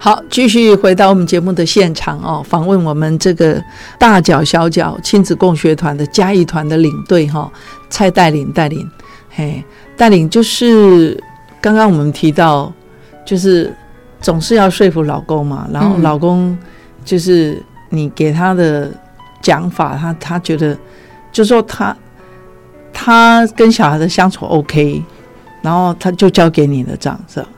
好，继续回到我们节目的现场哦，访问我们这个大脚小脚亲子共学团的嘉义团的领队哈，蔡带领带领，嘿，带领就是刚刚我们提到，就是总是要说服老公嘛，然后嗯老公就是你给他的讲法，他他觉得就说他他跟小孩的相处 OK，然后他就交给你了，这样是吧？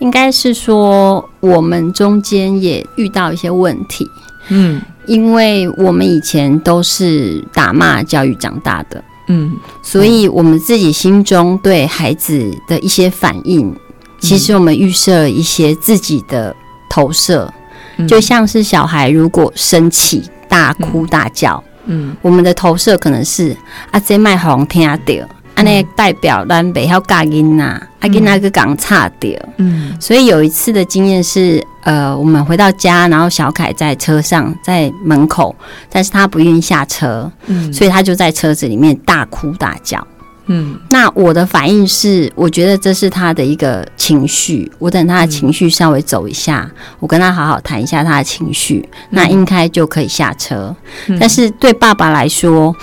应该是说我们中间也遇到一些问题，嗯。因为我们以前都是打骂教育长大的，嗯。所以我们自己心中对孩子的一些反应，其实我们预设了一些自己的投射，嗯。就像是小孩如果生气、大哭大叫，嗯。我们的投射可能是啊，这麦红听到，安尼代表咱袂晓教囡仔，啊囡仔个讲差掉。嗯。所以有一次的经验是，呃，我们回到家，然后小凯在车上，在门口，但是他不愿意下车，嗯。所以他就在车子里面大哭大叫。嗯。那我的反应是，我觉得这是他的一个情绪，我等他的情绪稍微走一下，我跟他好好谈一下他的情绪，那应该就可以下车。但是对爸爸来说，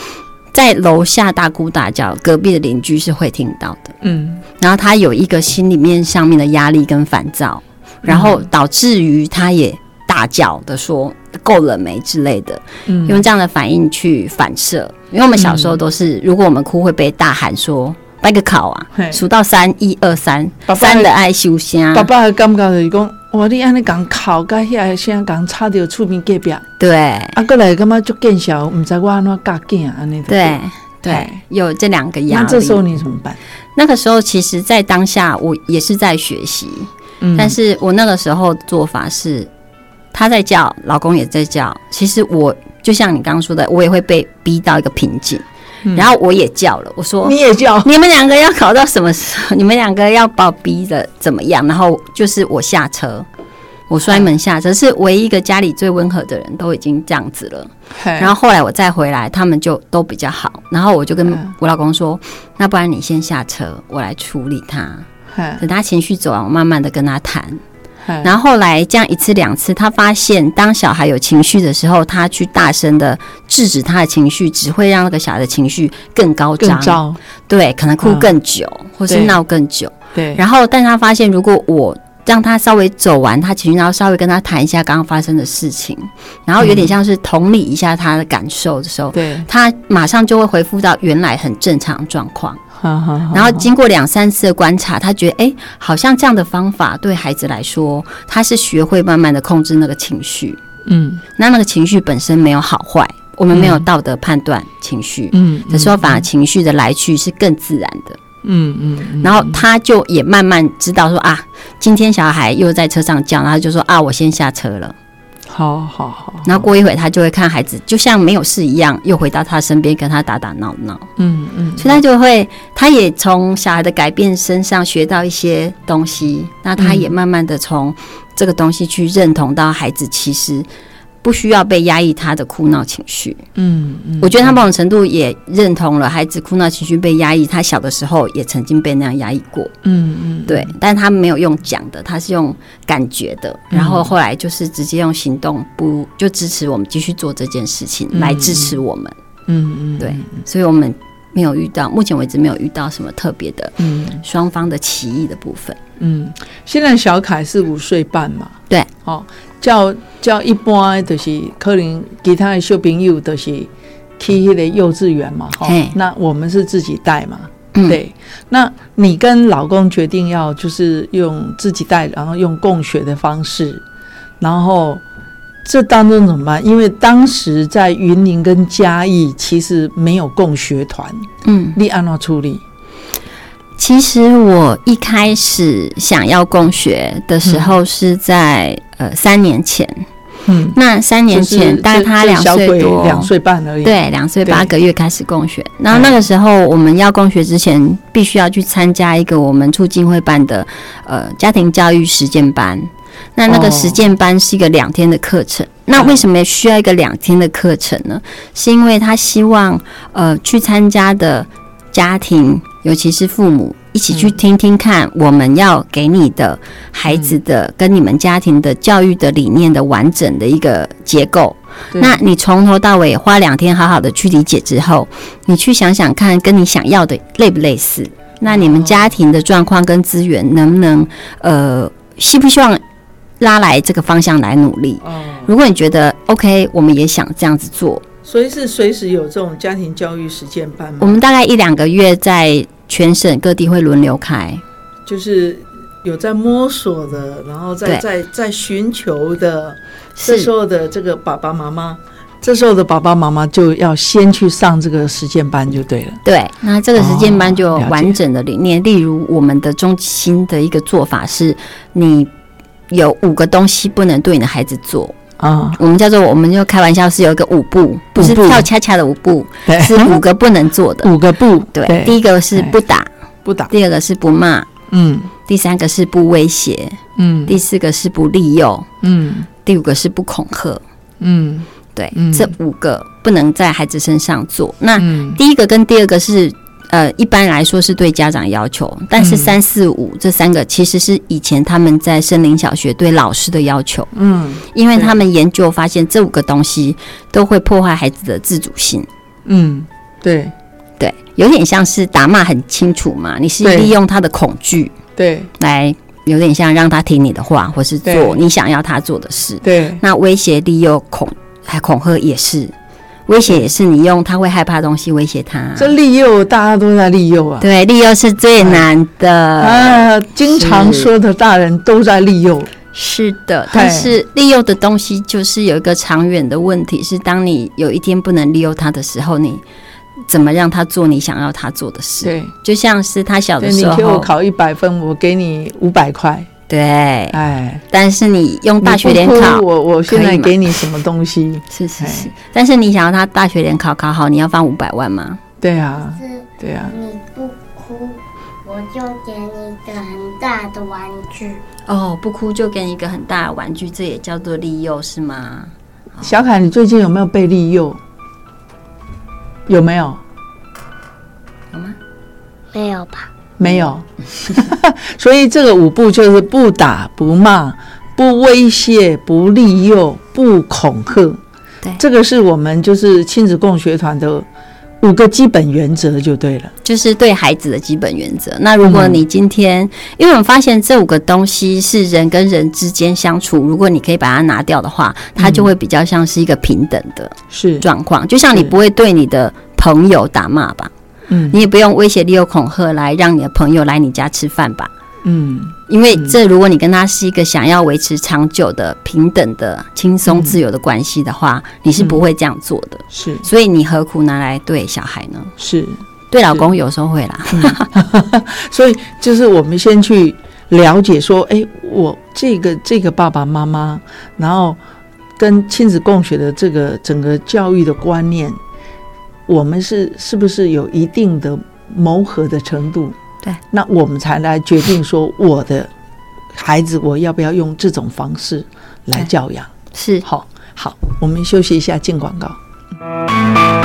在楼下大哭大叫，隔壁的邻居是会听到的。嗯然后他有一个心里面上面的压力跟烦躁，然后导致于他也大叫的说够了没之类的，嗯用这样的反应去反射。因为我们小时候都是，如果我们哭会被大喊说。掰个考啊！数到三，一二三，三的爱修香爸。爸的感觉就是讲，哇，你安尼讲哭，甲遐个声讲差着厝边隔壁，啊，对过来感觉足见笑，毋知我安怎教囝安尼。对对，有这两个压力。那这时候你怎么办？那个时候，其实，在当下我也是在学习，嗯但是我那个时候做法是，他在叫，老公也在叫。其实我就像你刚刚说的，我也会被逼到一个瓶颈，然后我也叫了，我说你也叫，你们两个要搞到什么时候？你们两个要把我逼的怎么样？然后就是我下车，我摔门下车，是唯一一个家里最温和的人都已经这样子了。然然后后来我再回来，他们就都比较好。然后我就跟嗯我老公说：“那不然你先下车，我来处理他。等他情绪走完，我慢慢的跟他谈。”然然后后来这样一次两次，他发现当小孩有情绪的时候，他去大声的制止他的情绪，只会让那个小孩的情绪更高涨，对，可能哭更久，或是闹更久。对，然后，但他发现，如果我让他稍微走完他情绪，然后稍微跟他谈一下刚刚发生的事情，然后有点像是同理一下他的感受的时候，对，他马上就会恢复到原来很正常状况。好好好然后经过两三次的观察，他觉得，哎，好像这样的方法对孩子来说，他是学会慢慢的控制那个情绪。嗯那那个情绪本身没有好坏，我们没有道德判断情绪嗯的时候，反而情绪的来去是更自然的。嗯嗯然后他就也慢慢知道说啊，今天小孩又在车上叫，然后就说啊，我先下车了。好好好，然后过一会他就会看孩子，就像没有事一样，又回到他身边跟他打打闹闹。嗯嗯所以他就会，他也从小孩的改变身上学到一些东西。那他也慢慢的从这个东西去认同到孩子其实不需要被压抑他的哭闹情绪。嗯嗯，我觉得他某种程度也认同了孩子哭闹情绪被压抑，他小的时候也曾经被那样压抑过。嗯嗯对，但他没有用讲的，他是用感觉的，然后后来就是直接用行动，不就支持我们继续做这件事情，来支持我们。嗯嗯对，所以我们没有遇到，目前为止没有遇到什么特别的嗯双方的歧义的部分。嗯，现在小凯是五岁半嘛，对，哦，叫叫一般的就是可能其他的小朋友都是去迄个幼稚园嘛，哈、嘿。那我们是自己带嘛，嗯，对，那你跟老公决定要就是用自己带，然后用共学的方式，然后这当中怎么办？因为当时在云林跟嘉义其实没有共学团，嗯，你按怎处理？其实我一开始想要共学的时候是在、呃三年前，嗯，那三年前就是大概他两岁多，两岁半而已，，对，两岁八个月开始共学。然后那个时候我们要共学之前，必须要去参加一个我们促进会办的呃家庭教育实践班。那那个哦实践班是一个两天的课程。那为什么需要一个两天的课程呢？是因为他希望呃去参加的家庭，尤其是父母，一起去听听看，我们要给你的孩子的跟你们家庭的教育的理念的完整的一个结构。那你从头到尾花两天好好的去理解之后，你去想想看，跟你想要的类不类似？那你们家庭的状况跟资源能不能呃，希不希望拉来这个方向来努力？哦，如果你觉得 OK，我们也想这样子做，所以是随时有这种家庭教育实践班吗？我们大概一两个月在全省各地会轮流开。就是有在摸索的，然后在在在寻求的，这是时候的这个爸爸妈妈，这时候的爸爸妈妈就要先去上这个实践班就对了。对，那这个实践班就完整的理念，例如我们的中心的一个做法是，你有五个东西不能对你的孩子做，啊，我们叫做我们就开玩笑是有一个舞步，不是跳恰恰的舞步，是五个不能做的。五个不对，第一个是不打，不打，第二个是不骂，嗯。第三个是不威胁，嗯。第四个是不利诱，嗯。第五个是不恐吓。嗯。对，嗯。这五个不能在孩子身上做。那嗯。第一个跟第二个是呃，一般来说是对家长要求，但是嗯。三四五这三个其实是以前他们在森林小学对老师的要求，嗯。因为他们研究发现这五个东西都会破坏孩子的自主性。嗯，对。对，有点像是打骂很清楚嘛，你是利用他的恐惧对。来，有点像让他听你的话，或是做你想要他做的事。对。那威胁、利诱、恐还恐吓也是，威胁也是你用他会害怕的东西威胁他。这利诱大家都在利诱啊。对，利诱是最难的。啊，经常是说的大人都在利诱，是的，但是利诱的东西就是有一个长远的问题，是当你有一天不能利诱他的时候，你怎么让他做你想要他做的事？对，就像是他小对的时候，你给我考一百分，我给你五百块，对，哎，但是你用大学联考我我现在给你什么东西？哎是是是，但是你想要他大学联考考好，你要放五百万吗？对啊，是对啊，你不哭，我就给你一个很大的玩具。哦，不哭就给你一个很大的玩具，这也叫做利诱是吗？小凯，你最近有没有被利诱？有没有？有吗？没有吧？没有。所以这个五步就是不打、不骂、不威胁、不利诱、不恐吓。对这个是我们就是亲子共学团的五个基本原则就对了。就是对孩子的基本原则。那如果嗯你今天，因为我们发现这五个东西是人跟人之间相处，如果你可以把它拿掉的话，它就会比较像是一个平等的是，状况。就像你不会对你的朋友打骂吧，嗯。你也不用威胁、利诱、恐吓来让你的朋友来你家吃饭吧。嗯，因为这，如果你跟他是一个想要维持长久的、平等的、轻松嗯。自由的关系的话，你是不会这样做的。是。所以你何苦拿来对小孩呢？是。对老公有时候会啦，所以就是我们先去了解说，哎，我这个这个爸爸妈妈，然后跟亲子共学的这个整个教育的观念，我们是是不是有一定的谋合的程度？对，那我们才来决定说，我的孩子我要不要用这种方式来教养？是好，好，我们休息一下，进广告。